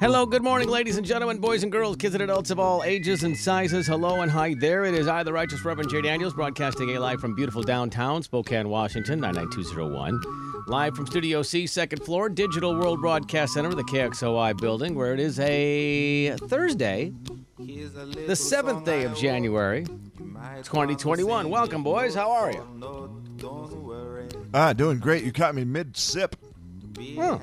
Hello, good morning, ladies and gentlemen, boys and girls, kids and adults of all ages and sizes. Hello and hi there. It is I, the Righteous Reverend Jay Daniels, broadcasting a live from beautiful downtown Spokane, Washington, 99201. Live from Studio C, second floor, Digital World Broadcast Center, the KXOI building, where it is a Thursday, the seventh day of January, 2021. Welcome, boys. How are you? Ah, doing great. You caught me mid sip. Huh.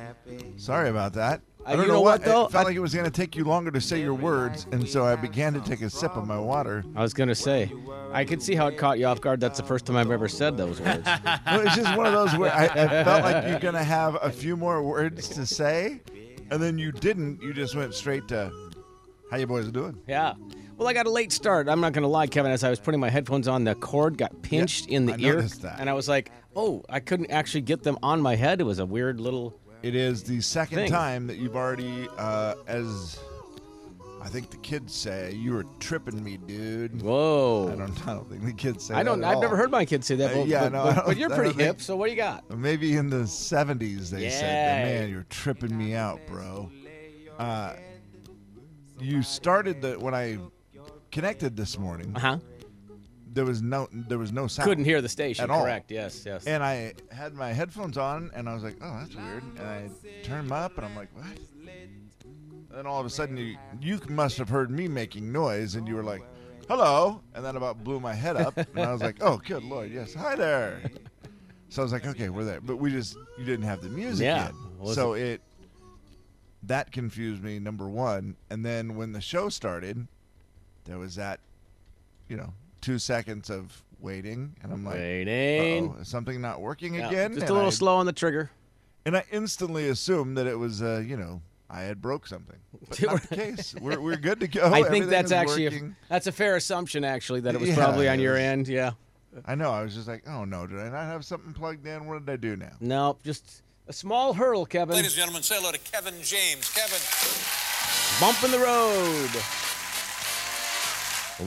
Sorry about that. I don't you know, know what. what, though? It felt I- like it was going to take you longer to say your words, and so I began to take a sip of my water. I was going to say, I could see how it caught you off guard. That's the first time I've ever said those words. Well, it's just one of those where I, I felt like you're going to have a few more words to say, and then you didn't. You just went straight to, "How you boys doing?" Yeah. Well, I got a late start. I'm not going to lie, Kevin. As I was putting my headphones on, the cord got pinched in the I ear, noticed that. and I was like, "Oh, I couldn't actually get them on my head." It was a weird little. It is the second Thing. time that you've already, uh, as I think the kids say, you were tripping me, dude. Whoa. I don't. I don't think the kids say. I don't. I've never heard my kids say that. Uh, but, yeah, but, no, but- but you're pretty don't think- hip. So what do you got? Maybe in the 70s they said, "Man, you're tripping me out, bro." Uh, you started the when I connected this morning. Uh huh. There was no there was no sound. Couldn't hear the station. At all. Correct. Yes. Yes. And I had my headphones on, and I was like, "Oh, that's weird." And I turned them up, and I'm like, "What?" Then all of a sudden, you you must have heard me making noise, and you were like, "Hello," and that about blew my head up, and I was like, "Oh, good lord, yes, hi there." So I was like, "Okay, we're there," but we just you didn't have the music Yeah. Was so it that confused me. Number one, and then when the show started, there was that, you know, two seconds of waiting, and I'm like, Waiting. "Uh-oh, is something not working Yeah, again?" Just And a little I- slow on the trigger. And I instantly assumed that it was, uh, you know, I had broke something. But not the case. We're, we're good to go. I think Everything that's is actually a, working. that's a fair assumption. Actually, that it was Yeah, probably on it your was- end. Yeah. I know. I was just like, oh no, did I not have something plugged in? What did I do now? No, just a small hurdle, Kevin. Ladies and gentlemen, say hello to Kevin James. Kevin. Bump in the road.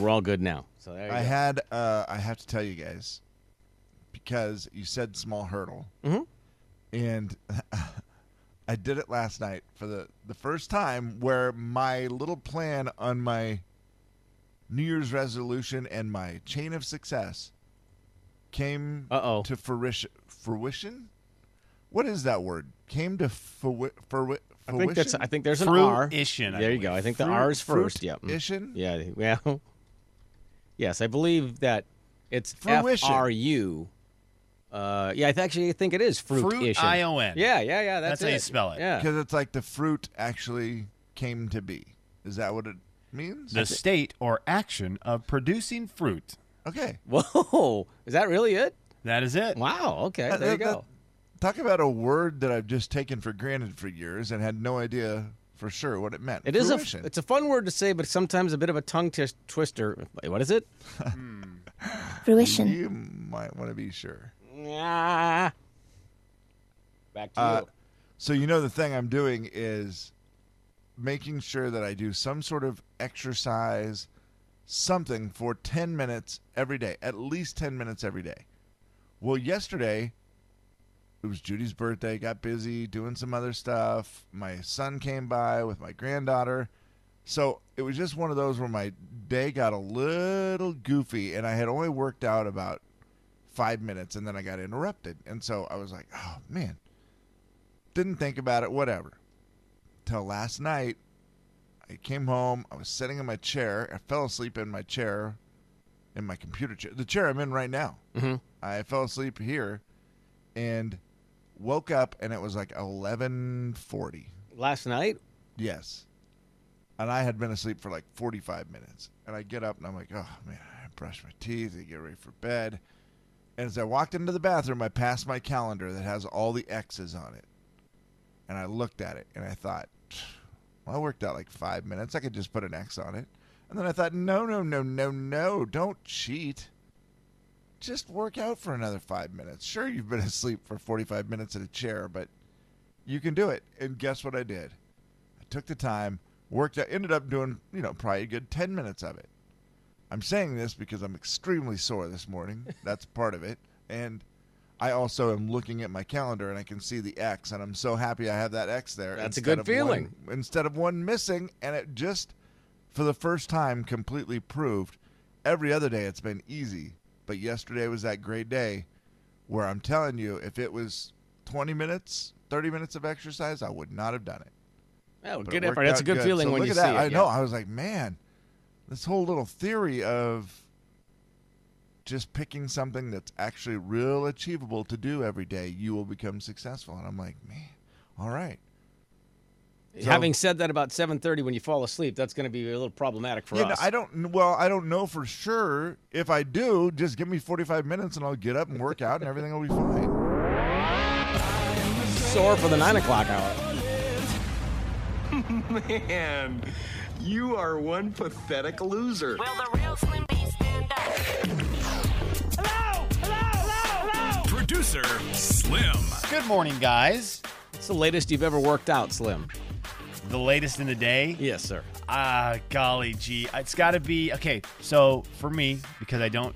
We're all good now. So there you I go. had. Uh, I have to tell you guys because you said small hurdle, Mhm. and I did it last night for the the first time where my little plan on my New Year's resolution and my chain of success came Uh-oh. to fruition. Fruition? What is that word? Came to fruition? Fruition? I think that's. I think there's an R. Fruition, I There you go. I think the R is first. Yep. fruition? Yeah. Well. Yes, I believe that it's F Fruition. R U. Uh, yeah, I th- actually think it is fruit. Fruit, I-O-N. Yeah, yeah, yeah. That's, That's how you spell it. Yeah. Because it's like the fruit actually came to be. Is that what it means? The state or action of producing fruit. Okay. Whoa, is that really it? That is it. Wow. Okay, That- there you that- go. Talk about a word that I've just taken for granted for years and had no idea for sure what it meant. It is a. It's a fun word to say, but sometimes a bit of a tongue tis- twister. Wait, what is it? Fruition. You might want to be sure. Yeah. Back to Uh, you. So you know the thing I'm doing is making sure that I do some sort of exercise, something for 10 minutes every day, at least 10 minutes every day. Well, yesterday it was Judy's birthday, got busy doing some other stuff. My son came by with my granddaughter. So it was just one of those where my day got a little goofy and I had only worked out about five minutes and then I got interrupted. And so I was like, oh man, didn't think about it, whatever. Till last night, I came home, I was sitting in my chair, I fell asleep in my chair, in my computer chair, the chair I'm in right now. Mhm. I fell asleep here, and woke up, and it was like eleven forty. Last night? Yes. And I had been asleep for like 45 minutes. And I get up and I'm like, oh, man, I brush my teeth, I get ready for bed. And as I walked into the bathroom, I passed my calendar that has all the X's on it. And I looked at it and I thought, well, I worked out like five minutes. I could just put an X on it. And then I thought, no, no, no, no, no, don't cheat. Just work out for another five minutes. Sure, you've been asleep for 45 minutes in a chair, but you can do it. And guess what I did? I took the time, worked out, ended up doing, you know, probably a good 10 minutes of it. I'm saying this because I'm extremely sore this morning. That's part of it. And I also am looking at my calendar and I can see the X, and I'm so happy I have that X there. That's a good feeling. One, instead of one missing, and it just, for the first time, completely proved. Every other day it's been easy, but yesterday was that great day where I'm telling you, if it was 20 minutes, 30 minutes of exercise, I would not have done it. Oh, But good it effort. That's a out good feeling So when look you at see that. it. I yeah. know. I was like, man, this whole little theory of just picking something that's actually real achievable to do every day, you will become successful. And I'm like, man, all right. So- Having said that about 7:30 when you fall asleep, that's going to be a little problematic for Yeah, no, us. I don't. Well, I don't know for sure. If I do, just give me 45 minutes and I'll get up and work out, and everything will be fine. Sore for the nine o'clock hour. Man, you are one pathetic loser. Will the real Slim B stand up? Hello! Hello! Hello! Hello! Producer Slim. Good morning, guys. What's the latest you've ever worked out, Slim? The latest in the day? Yes, sir. Ah, golly gee. It's got to be okay. So for me, because I don't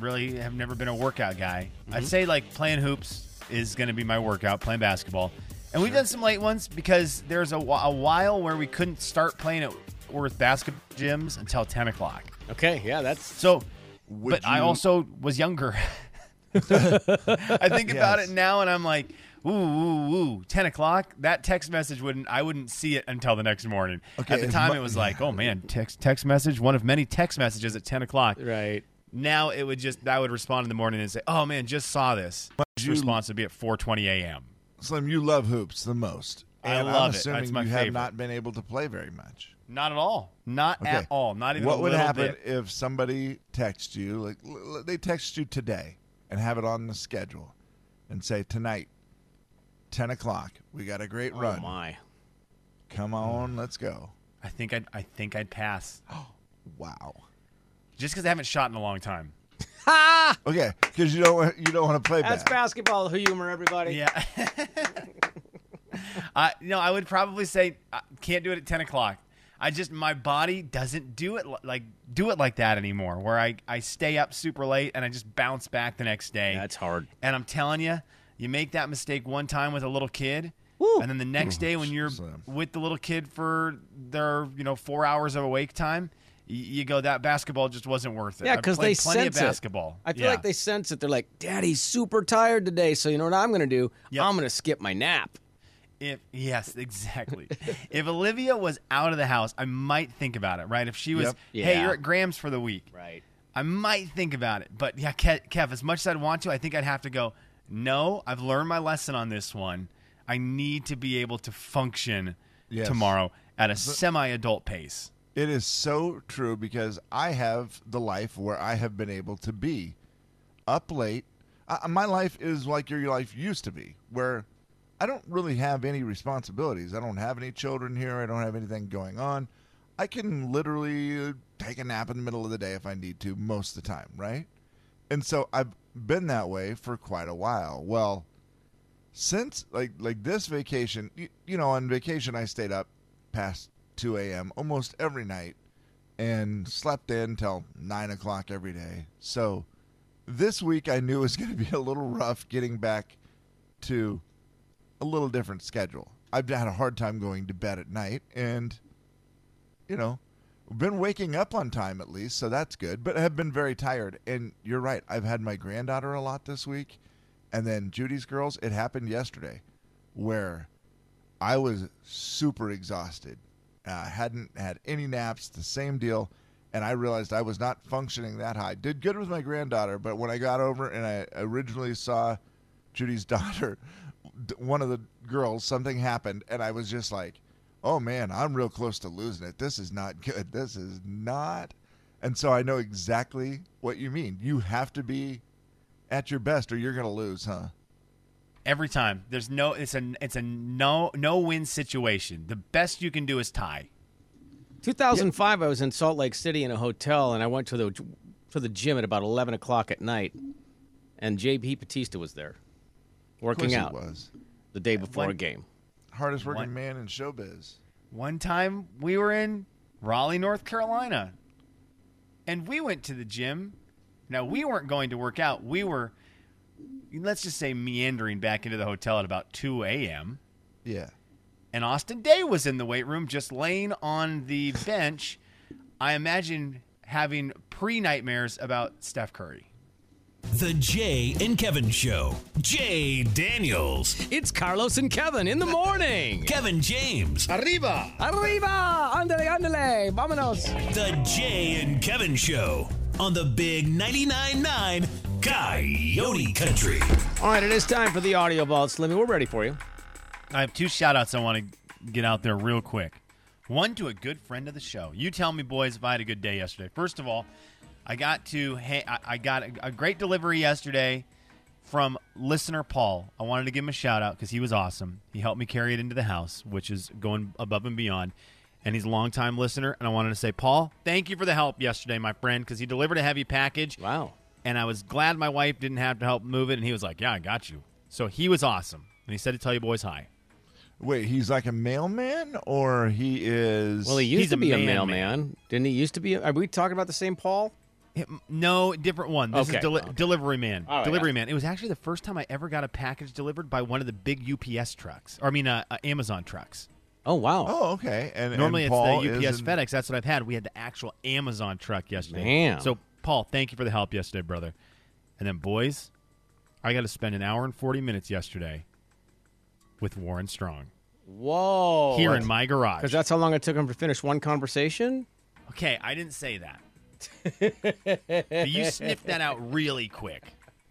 really have never been a workout guy, I'd Mhm. say like playing hoops is going to be my workout, playing basketball. And we've done some late ones because there's a, a while where we couldn't start playing at Worth basketball gyms until 10 o'clock. Okay, yeah, that's So, Would but I also was younger. I think about it now, and I'm like, ooh, ooh, ooh, ten o'clock. That text message wouldn't. I wouldn't see it until the next morning. Okay, At the time, mu- it was like, oh man, text text message, one of many text messages at ten o'clock. right. Now it would just I would respond in the morning and say, oh man, just saw this. you- response would be at 4:20 a.m. Slim, you love hoops the most. I And love I'm it. assuming That's my you have not been able to play very much. Not at all. Not Okay. at all. Not even. what would happen bit. if somebody texts you like they text you today and have it on the schedule and say tonight 10 o'clock we got a great run. Oh run my. come on let's go I think I'd I think I'd pass Oh wow just because I haven't shot in a long time. Ha! okay because you don't want, you don't want to play That's bad basketball humor, everybody. Yeah. I you know I would probably say I can't do it at ten o'clock. I just my body doesn't do it li- like do it like that anymore. Where I I stay up super late and I just bounce back the next day. That's hard. And I'm telling you, you make that mistake one time with a little kid, and then the next oh, day when you're Slim. with the little kid for their you know four hours of awake time, you, you go that basketball just wasn't worth it. Yeah, because played they plenty sense of it. basketball. I feel Yeah. like they sense it. They're like, "Daddy's super tired today, so you know what I'm going to do? Yep. I'm going to skip my nap." If yes, exactly. if Olivia was out of the house, I might think about it, right? If she was, Yep. hey, you're at Grams for the week, Right. I might think about it. But yeah, Kev, Kev, as much as I'd want to, I think I'd have to go. No, I've learned my lesson on this one. I need to be able to function Yes. tomorrow at a semi-adult pace. it is so true because i have the life where i have been able to be up late uh, my life is like your life used to be where i don't really have any responsibilities i don't have any children here i don't have anything going on i can literally uh, take a nap in the middle of the day if i need to most of the time right and so i've been that way for quite a while. Well since like like this vacation you, you know on vacation i stayed up past 2 a.m almost every night and slept in till 9 o'clock every day. So this week i knew it was going to be a little rough getting back to a little different schedule. I've had a hard time going to bed at night and you know been waking up on time at least so that's good but have been very tired and you're right i've had my granddaughter a lot this week and then Judy's girls, it happened yesterday where I was super exhausted. Uh, I hadn't had any naps, the same deal. and I realized I was not functioning that high. Did good with my granddaughter, but when I got over and I originally saw Judy's daughter, one of the girls, something happened, and I was just like, "Oh man, I'm real close to losing it. This is not good. This is not." And so I know exactly what you mean. You have to be at your best, or you're going to lose, huh? Every time. There's no it's a it's a no no win situation. The best you can do is tie. 2005, I was in Salt Lake City in a hotel, and I went to the to the gym at about 11 o'clock at night, and JP Batista was there, working he out was. the day before One- a game. Hardest working What? man in showbiz. One time we were in Raleigh, North Carolina, and we went to the gym. Now we weren't going to work out. We were, let's just say, meandering back into the hotel at about 2 a.m. Yeah. And Austin Daye was in the weight room, just laying on the bench. I imagine having pre nightmares about Steph Curry. The Jay and Kevin Show. Jay Daniels. It's Carlos and Kevin in the morning. Kevin James. Arriba! Arriba! Andale, andale! Vámonos! The Jay and Kevin Show on the Big 99.9 9 Coyote Country. All right, it is time for the audio vault. Slimmy. We're ready for you. I have two shout outs I want to get out there real quick. One to a good friend of the show. You tell me, boys, if I had a good day yesterday. First of all, I got to I I got a, a great delivery yesterday from listener Paul. I wanted to give him a shout out because he was awesome. He helped me carry it into the house, which is going above and beyond. And he's a longtime listener. And I wanted to say, Paul, thank you for the help yesterday, my friend, because he delivered a heavy package. Wow. And I was glad my wife didn't have to help move it. And he was like, Yeah, I got you. So he was awesome. And he said to tell you boys hi. Wait, he's like a mailman, or he is? Well, he used He's to a be a man, mailman. Didn't he used to be? Are we talking about the same Paul? No, different one. This Okay, is deli- okay. delivery man. All right, delivery yeah. man. It was actually the first time I ever got a package delivered by one of the big UPS trucks, or I mean, uh, uh, Amazon trucks. Oh wow. Oh, okay. And Normally and it's Paul the UPS in- FedEx. That's what I've had. We had the actual Amazon truck yesterday. Man. So Paul, thank you for the help yesterday, brother. And then boys, I got to spend an hour and forty minutes yesterday with Warren Strong Whoa. here in my garage. Because that's how long it took him to finish one conversation. okay, I didn't say that. You sniffed that out really quick.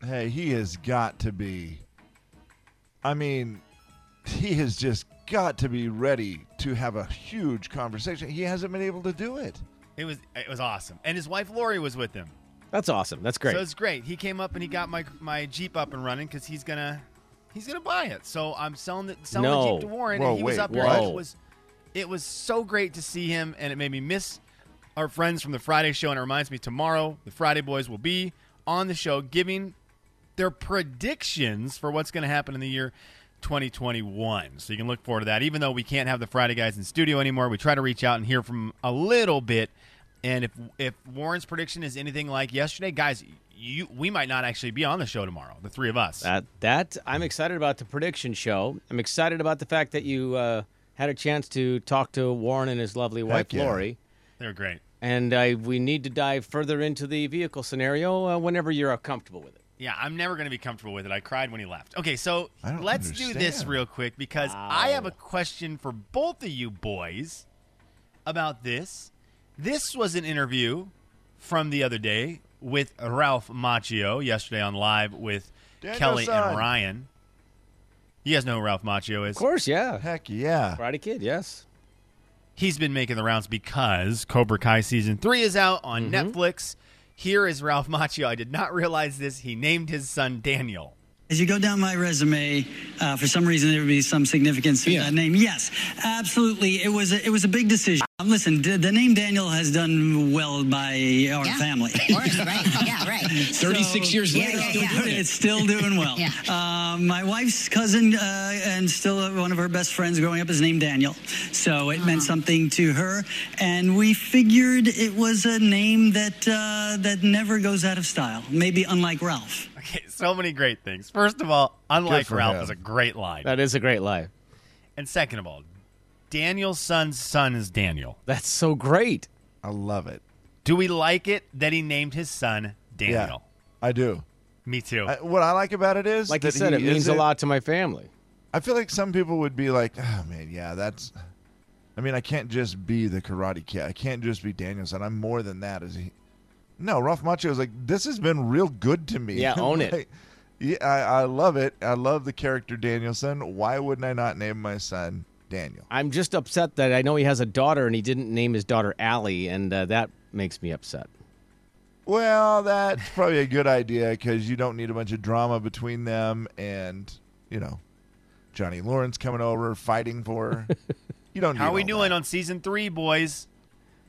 Hey, he has got to be. I mean, he has just got to be ready to have a huge conversation. He hasn't been able to do it. It was it was awesome, and his wife Lori was with him. That's awesome. That's great. So it's great. He came up and he got my my Jeep up and running because he's gonna he's gonna buy it. So I'm selling the selling the Jeep to Warren, Whoa, and he was wait, up here. what? and It was it was so great to see him, and it made me miss our friends from the Friday show. And it reminds me tomorrow the Friday boys will be on the show giving their predictions for what's going to happen in the year 2021. So you can look forward to that. Even though we can't have the Friday guys in studio anymore, we try to reach out and hear from a little bit. And if if Warren's prediction is anything like yesterday, guys, you we might not actually be on the show tomorrow. The three of us. That that I'm excited about the prediction show. I'm excited about the fact that you uh, had a chance to talk to Warren and his lovely wife yeah. Lori. They're great. And uh, we need to dive further into the vehicle scenario uh, whenever you're uh, comfortable with it. Yeah, I'm never going to be comfortable with it. I cried when he left. Okay, so let's do this real quick because I have a question for both of you boys about this. This was an interview from the other day with Ralph Macchio yesterday on live with Daniel's Kelly son. and Ryan. You guys know who Ralph Macchio is. Of course, yeah. Heck yeah. Karate Kid, yes. He's been making the rounds because Cobra Kai season three is out on Netflix. Here is Ralph Macchio. I did not realize this. He named his son Daniel. As you go down my resume, uh, for some reason there would be some significance to that name. Yes, absolutely. It was a, it was a big decision. Um, listen, d- the name Daniel has done well by our family. Of course, right. Yeah, right. 36 years later, Yeah, yeah, yeah. It's still doing well. Yeah. uh, my wife's cousin uh, and still one of her best friends growing up is named Daniel. So it Uh-huh. meant something to her. And we figured it was a name that, uh, that never goes out of style. Maybe unlike Ralph. Okay, so many great things. First of all, unlike Ralph him. is a great line. That is a great lie. And second of all, Daniel's son's son is Daniel. That's so great. I love it. Do we like it that he named his son Daniel? I do. Me too. I, what I like about it is Like you said, he it means a isn't- lot to my family. I feel like some people would be like, "Oh man, yeah, that's I mean, I can't just be the Karate Kid. I can't just be Daniel-san. I'm more than that. Is he? No, Ralph Macchio is like this has been real good to me. Yeah, own it. Yeah, I, I love it. I love the character Daniel-san. Why wouldn't I not name my son Daniel? I'm just upset that I know he has a daughter and he didn't name his daughter Allie, and uh, that makes me upset. Well, that's probably a good idea because you don't need a bunch of drama between them and you know Johnny Lawrence coming over fighting for. her. You don't. How need are we doing that. on season three, boys?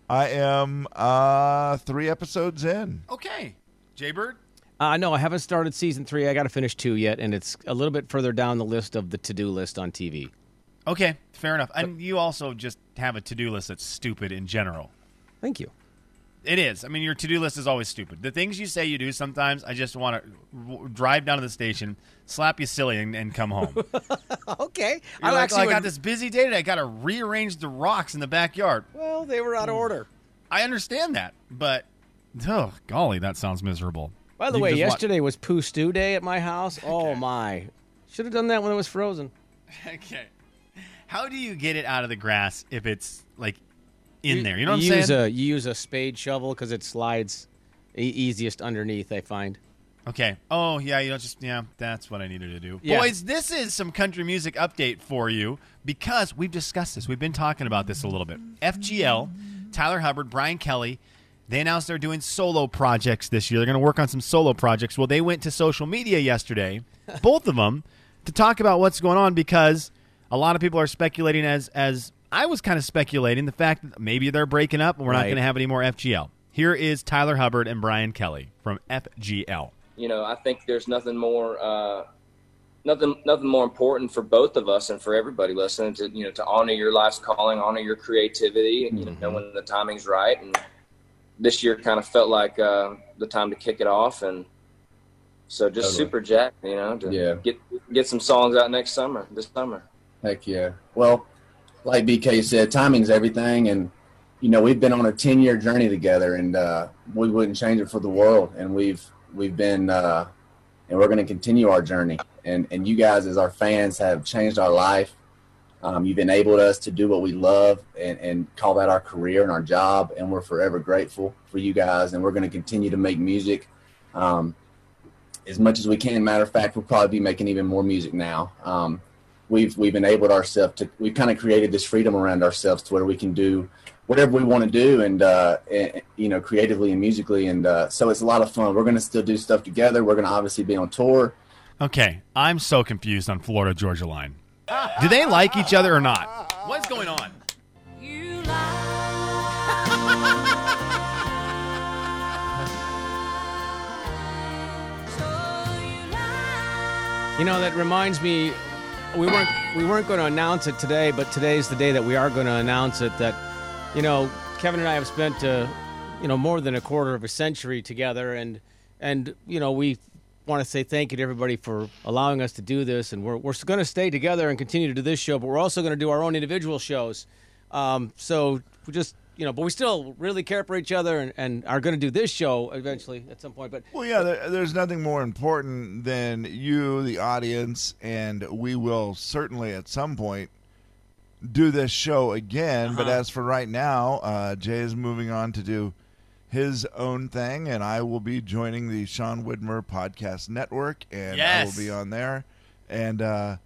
I am uh three episodes in. Okay, Jaybird. Uh, no, I haven't started season three. I got to finish two yet, and it's a little bit further down the list of the to-do list on TV. Okay, fair enough. And you also just have a to-do list that's stupid in general. Thank you. It is. I mean, your to-do list is always stupid. The things you say you do sometimes, I just want to w- drive down to the station, slap you silly, and, and come home. okay. You're I like, actually "Oh, I got would- this busy day today. I got to rearrange the rocks in the backyard. Well, they were out of order. I understand that, but oh golly, that sounds miserable. By the You way, yesterday was Pooh Stew Day at my house. Oh my! Should have done that when it was frozen. okay. How do you get it out of the grass if it's like in there? You know what I'm use saying? A, you use a spade shovel because it slides e- easiest underneath. I find. Okay. Oh yeah, you don't just yeah. That's what I needed to do. Yeah. Boys, this is some country music update for you because we've discussed this. We've been talking about this a little bit. FGL, Tyler Hubbard, Brian Kelley. They announced they're doing solo projects this year. They're going to work on some solo projects. Well, they went to social media yesterday, both of them, to talk about what's going on because a lot of people are speculating as as I was kind of speculating the fact that maybe they're breaking up and we're not going to have any more FGL. Here is Tyler Hubbard and Brian Kelley from FGL. you know, I think there's nothing more, uh, nothing, nothing more important for both of us and for everybody listening to, you know, to honor your life's calling, honor your creativity, and you know, when the timing's right. And this year kind of felt like uh, the time to kick it off, and so just Totally. super jacked, you know, to Yeah. get get some songs out next summer, this summer. Heck yeah. Well, like BK said, timing's everything, and you know we've been on a ten year journey together, and uh, we wouldn't change it for the world. And we've we've been, uh, and we're going to continue our journey. And and you guys, as our fans, have changed our life. Um, you've enabled us to do what we love and, and call that our career and our job, and we're forever grateful for you guys. And we're going to continue to make music. Um, as much as we can. Matter of fact, we'll probably be making even more music now. Um, we've we've enabled ourselves to we've kind of created this freedom around ourselves to where we can do whatever we want to do and, uh, and you know creatively and musically and uh, so it's a lot of fun. We're going to still do stuff together. We're going to obviously be on tour. Okay, I'm so confused on Florida Georgia line. Do they like each other or not? What's going on? You know, that reminds me, we weren't we weren't going to announce it today, but today's the day that we are going to announce it. That, you know, Kevin and I have spent, uh, you know, more than a quarter of a century together, and and you know we want to say thank you to everybody for allowing us to do this, and we're we're going to stay together and continue to do this show, but we're also going to do our own individual shows. Um, so we just. You know, but we still really care for each other and, and are going to do this show eventually at some point. But Well, yeah, there, there's nothing more important than you, the audience, and we will certainly at some point do this show again. But Uh-huh. as for right now, uh, Jay is moving on to do his own thing, and I will be joining the Sean Widmer Podcast Network, and I will be on there. And uh,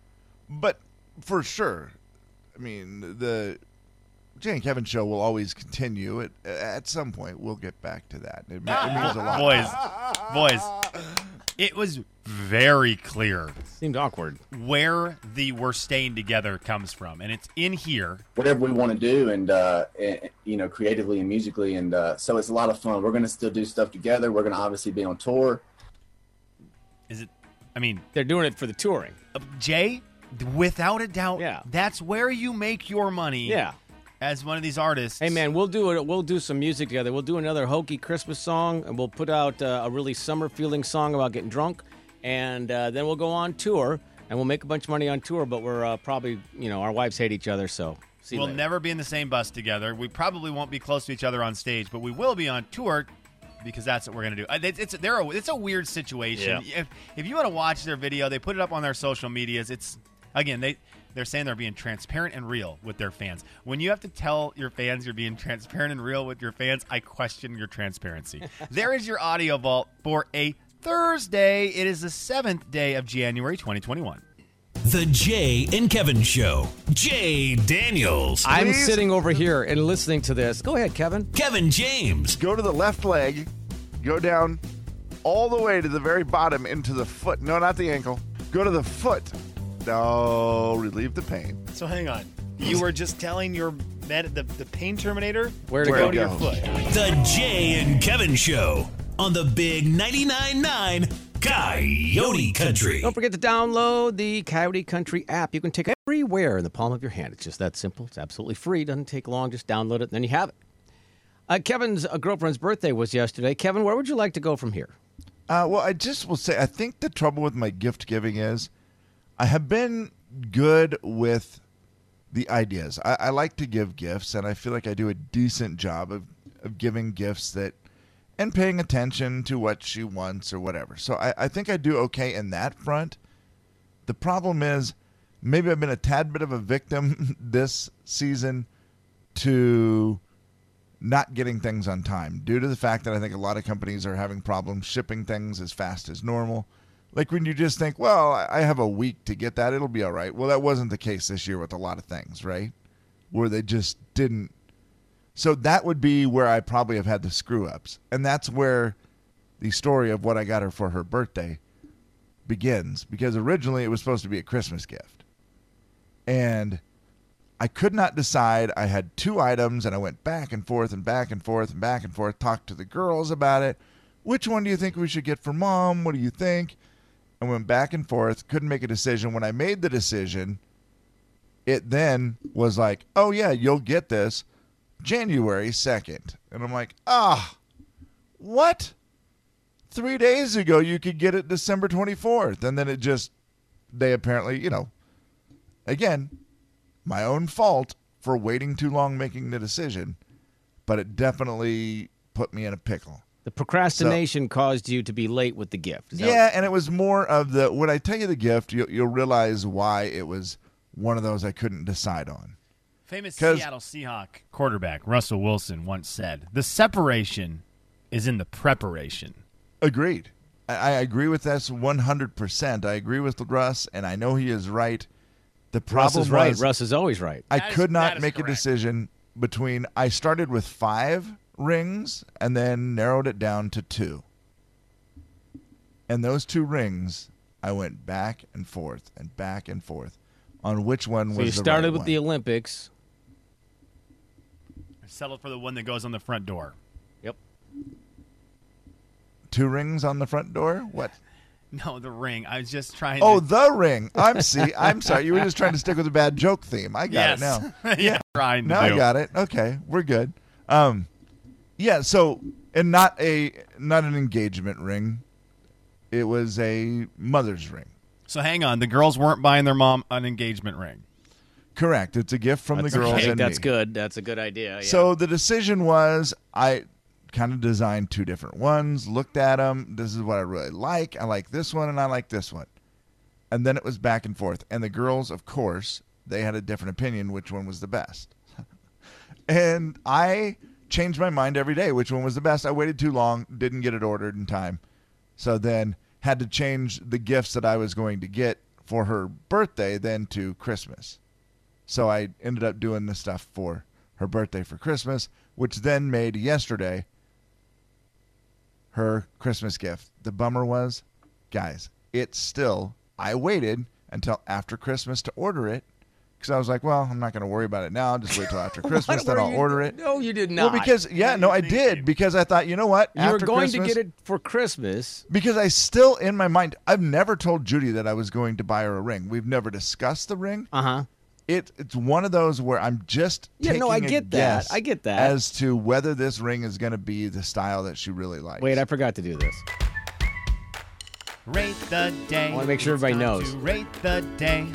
but for sure, I mean the Jay and Kevin show will always continue. At at some point, we'll get back to that. It, me- it means a lot. Boys, boys, it was very clear. Seemed awkward. Where the "we're staying together" comes from, and it's in here. whatever we want to do and, uh, and you know creatively and musically and uh, so it's a lot of fun we're going to still do stuff together we're going to obviously be on tour Is it? I mean, they're doing it for the touring. uh, Jay, without a doubt, Yeah. that's where you make your money. Yeah. As one of these artists. Hey man, we'll do it. We'll do some music together. We'll do another hokey Christmas song, and we'll put out uh, a really summer feeling song about getting drunk, and uh, then we'll go on tour, and we'll make a bunch of money on tour. But we're uh, probably, you know, our wives hate each other, so see we'll later. never be in the same bus together. We probably won't be close to each other on stage, but we will be on tour because that's what we're gonna do. Uh, It's it's, they're a, it's a weird situation. Yeah. If, if you want to watch their video, they put it up on their social medias. It's Again, they they're saying they're being transparent and real with their fans. When you have to tell your fans you're being transparent and real with your fans, I question your transparency. there is your audio vault for a Thursday. It is the seventh day of January 2021. The Jay and Kevin Show. Jay Daniels. I'm sitting over here and listening to this. Go ahead, Kevin. Kevin James. Go to the left leg, go down all the way to the very bottom into the foot. No, not the ankle. Go to the foot. No, relieve the pain. So hang on. You were just telling your med- the, the pain terminator Where to go, go. to your Go. foot. The Jay and Kevin Show on the Big 99.9 9 Coyote Country. Don't forget to download the Coyote Country app. You can take it everywhere in the palm of your hand. It's just that simple. It's absolutely free. It Doesn't take long. Just download it, and then you have it. Uh, Kevin's uh, girlfriend's birthday was yesterday. Kevin, where would you like to go from here? Uh, well, I just will say, I think the trouble with my gift giving is I have been good with the ideas. I, I like to give gifts, and I feel like I do a decent job of, of giving gifts that and paying attention to what she wants or whatever. So I, I think I do okay in that front. The problem is maybe I've been a tad bit of a victim this season to not getting things on time due to the fact that I think a lot of companies are having problems shipping things as fast as normal. Like when you just think, well, I have a week to get that, it'll be all right. Well, that wasn't the case this year with a lot of things, right? Where they just didn't. So that would be where I probably have had the screw ups. And that's where the story of what I got her for her birthday begins because originally it was supposed to be a Christmas gift. And I could not decide. I had two items and I went back and forth and back and forth and back and forth, talked to the girls about it. Which one do you think we should get for mom? What do you think? I went back and forth, couldn't make a decision. When I made the decision, it then was like, oh, yeah, you'll get this January 2nd. And I'm like, ah, what? Three days ago, you could get it December 24th. And then it just, they apparently, you know, again, my own fault for waiting too long making the decision, but it definitely put me in a pickle. The procrastination caused you to be late with the gift. Is that Yeah, and it was more of the when I tell you the gift, you'll, you'll realize why it was one of those I couldn't decide on. Famous Seattle Seahawk quarterback Russell Wilson once said, "The separation is in the preparation." Agreed. I, I agree with this 100%. I agree with Russ, and I know he is right. The Russ problem is right. Russ is always right. I That is- could that not is make a decision between. I started with five rings and then narrowed it down to two. And those two rings, I went back and forth and back and forth on which one So was you the started right with one. the Olympics. I settled for the one that goes on the front door. Yep. two rings on the front door. What? No, the ring. I was just trying. Oh, to, the ring. I'm see. I'm sorry. You were just trying to stick with a bad joke theme. I got yes. it now. yeah, trying to Now I got it. Okay, we're good. Um, yeah. So, and not a not an engagement ring. It was a mother's ring. So hang on, the girls weren't buying their mom an engagement ring. Correct. It's a gift from That's the girls okay. and That's me. good. That's a good idea. Yeah. So the decision was I kind of designed two different ones, looked at them. This is what I really like. I like this one and I like this one. And then it was back and forth. And the girls, of course, they had a different opinion which one was the best. and I changed my mind every day which one was the best. I waited too long, didn't get it ordered in time. So then had to change the gifts that I was going to get for her birthday then to Christmas. So I ended up doing the stuff for her birthday for Christmas, which then made yesterday her Christmas gift. The bummer was, guys, it's still, I waited until after Christmas to order it because I was like, well, I'm not going to worry about it now. I'll just wait till after Christmas, then I'll you- order it. No, you did not. Well, not. because, yeah, no, I did because I thought, you know what? you were After going to get it for Christmas. because I still, in my mind, I've never told Judy that I was going to buy her a ring. We've never discussed the ring. Uh huh. It, it's one of those where I'm just Yeah, no, I get that. I get that. as to whether this ring is going to be the style that she really likes. Wait, I forgot to do this. Rate the day. I wanna make sure It's everybody knows. to rate the day.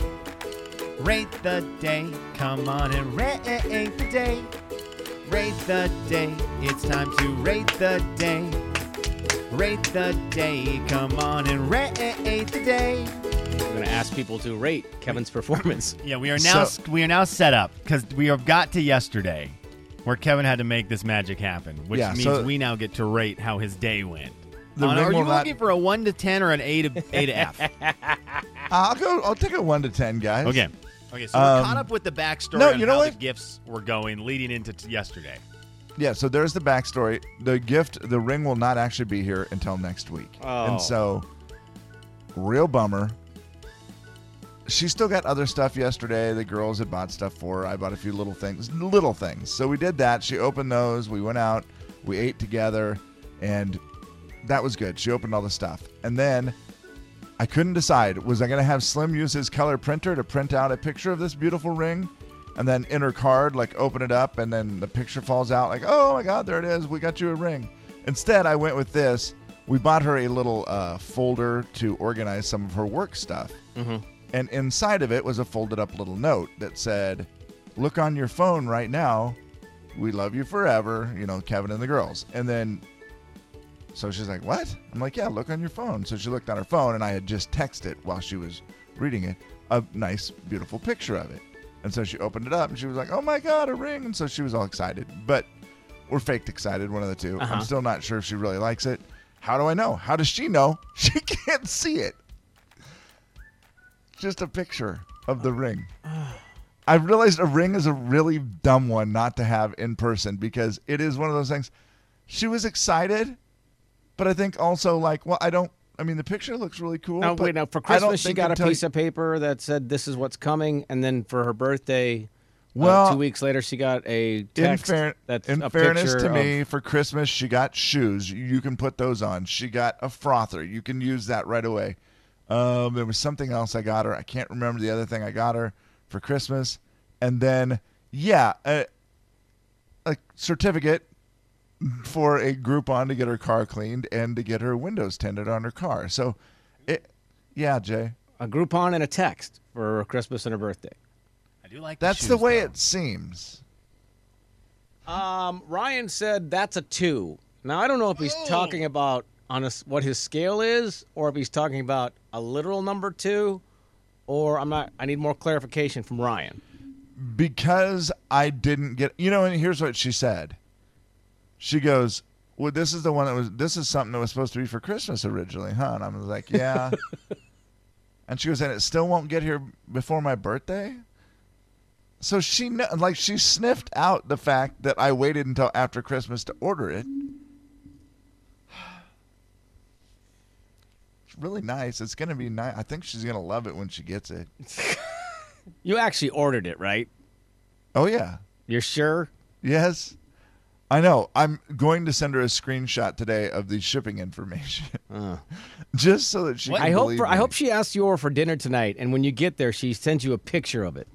Rate the day. Come on and rate the day. Rate the day. It's time to rate the day. Rate the day. Come on and rate the day. I'm going to ask people to rate Kevin's performance. Yeah, we are now So- we are now set up because we have got to yesterday, where Kevin had to make this magic happen, which Yeah, means so- we now get to rate how his day went. The On- ring are you not- looking for a one to ten or an A to A to F? I'll go. I'll take a one to ten, guys. Okay. Okay, so Um, we're caught up with the backstory no, on you know how what? the gifts were going leading into t- yesterday. Yeah, so there's the backstory. The gift, the ring will not actually be here until next week. Oh. And so, real bummer. She still got other stuff yesterday. The girls had bought stuff for her. I bought a few little things, little things. So we did that. She opened those. We went out. We ate together. And that was good. She opened all the stuff. And then I couldn't decide. Was I going to have Slim use his color printer to print out a picture of this beautiful ring? And then in her card, like open it up, and then the picture falls out, like, oh my God, there it is. We got you a ring. Instead, I went with this. We bought her a little uh, folder to organize some of her work stuff. Mhm. And inside of it was a folded up little note that said, Look on your phone right now. We love you forever. You know, Kevin and the girls. And then so she's like, What? I'm like, Yeah, look on your phone. So she looked on her phone, and I had just texted while she was reading it a nice, beautiful picture of it. And so she opened it up and she was like, Oh my God, a ring. And so she was all excited. But we're faked excited, one of the 2 Uh-huh. I'm still not sure if she really likes it. How do I know? How does she know? She can't see it. Just a picture of the ring. I realized a ring is a really dumb one not to have in person because it is one of those things. She was excited, but I think also like, well, I don't. I mean, the picture looks really cool. Now, but wait, now for Christmas, she got a piece you- of paper that said, This is what's coming. And then for her birthday, uh, Well, two weeks later, she got a In, fair- that's in a fairness to me, of- for Christmas, she got shoes. You- You can put those on. She got a frother. You can use that right away. Um, there was something else I got her. I can't remember the other thing I got her for Christmas. And then, yeah, a, a certificate for a Groupon to get her car cleaned and to get her windows tended on her car. So, it, yeah, Jay. a Groupon and a text for her Christmas and her birthday. I do like that. That's the way it seems. Um, Ryan said that's a two. Now I don't know if he's talking about on a, what his scale is, or if he's talking about a literal number two, or I'm not. I need more clarification from Ryan. because I didn't get you know and here's what she said. She goes, "Well, this is the one that was this is something that was supposed to be for Christmas originally, huh?" And I was like, "Yeah." and she goes, "And it still won't get here before my birthday?" So she kn- like she sniffed out the fact that I waited until after Christmas to order it. It's really nice. It's going to be nice. I think she's going to love it when she gets it. You actually ordered it, right? Oh yeah. You're sure? Yes. I know. I'm going to send her a screenshot today of the shipping information, uh. just so that she. Can I hope. believe For, I hope she asks you over for dinner tonight, and when you get there, she sends you a picture of it.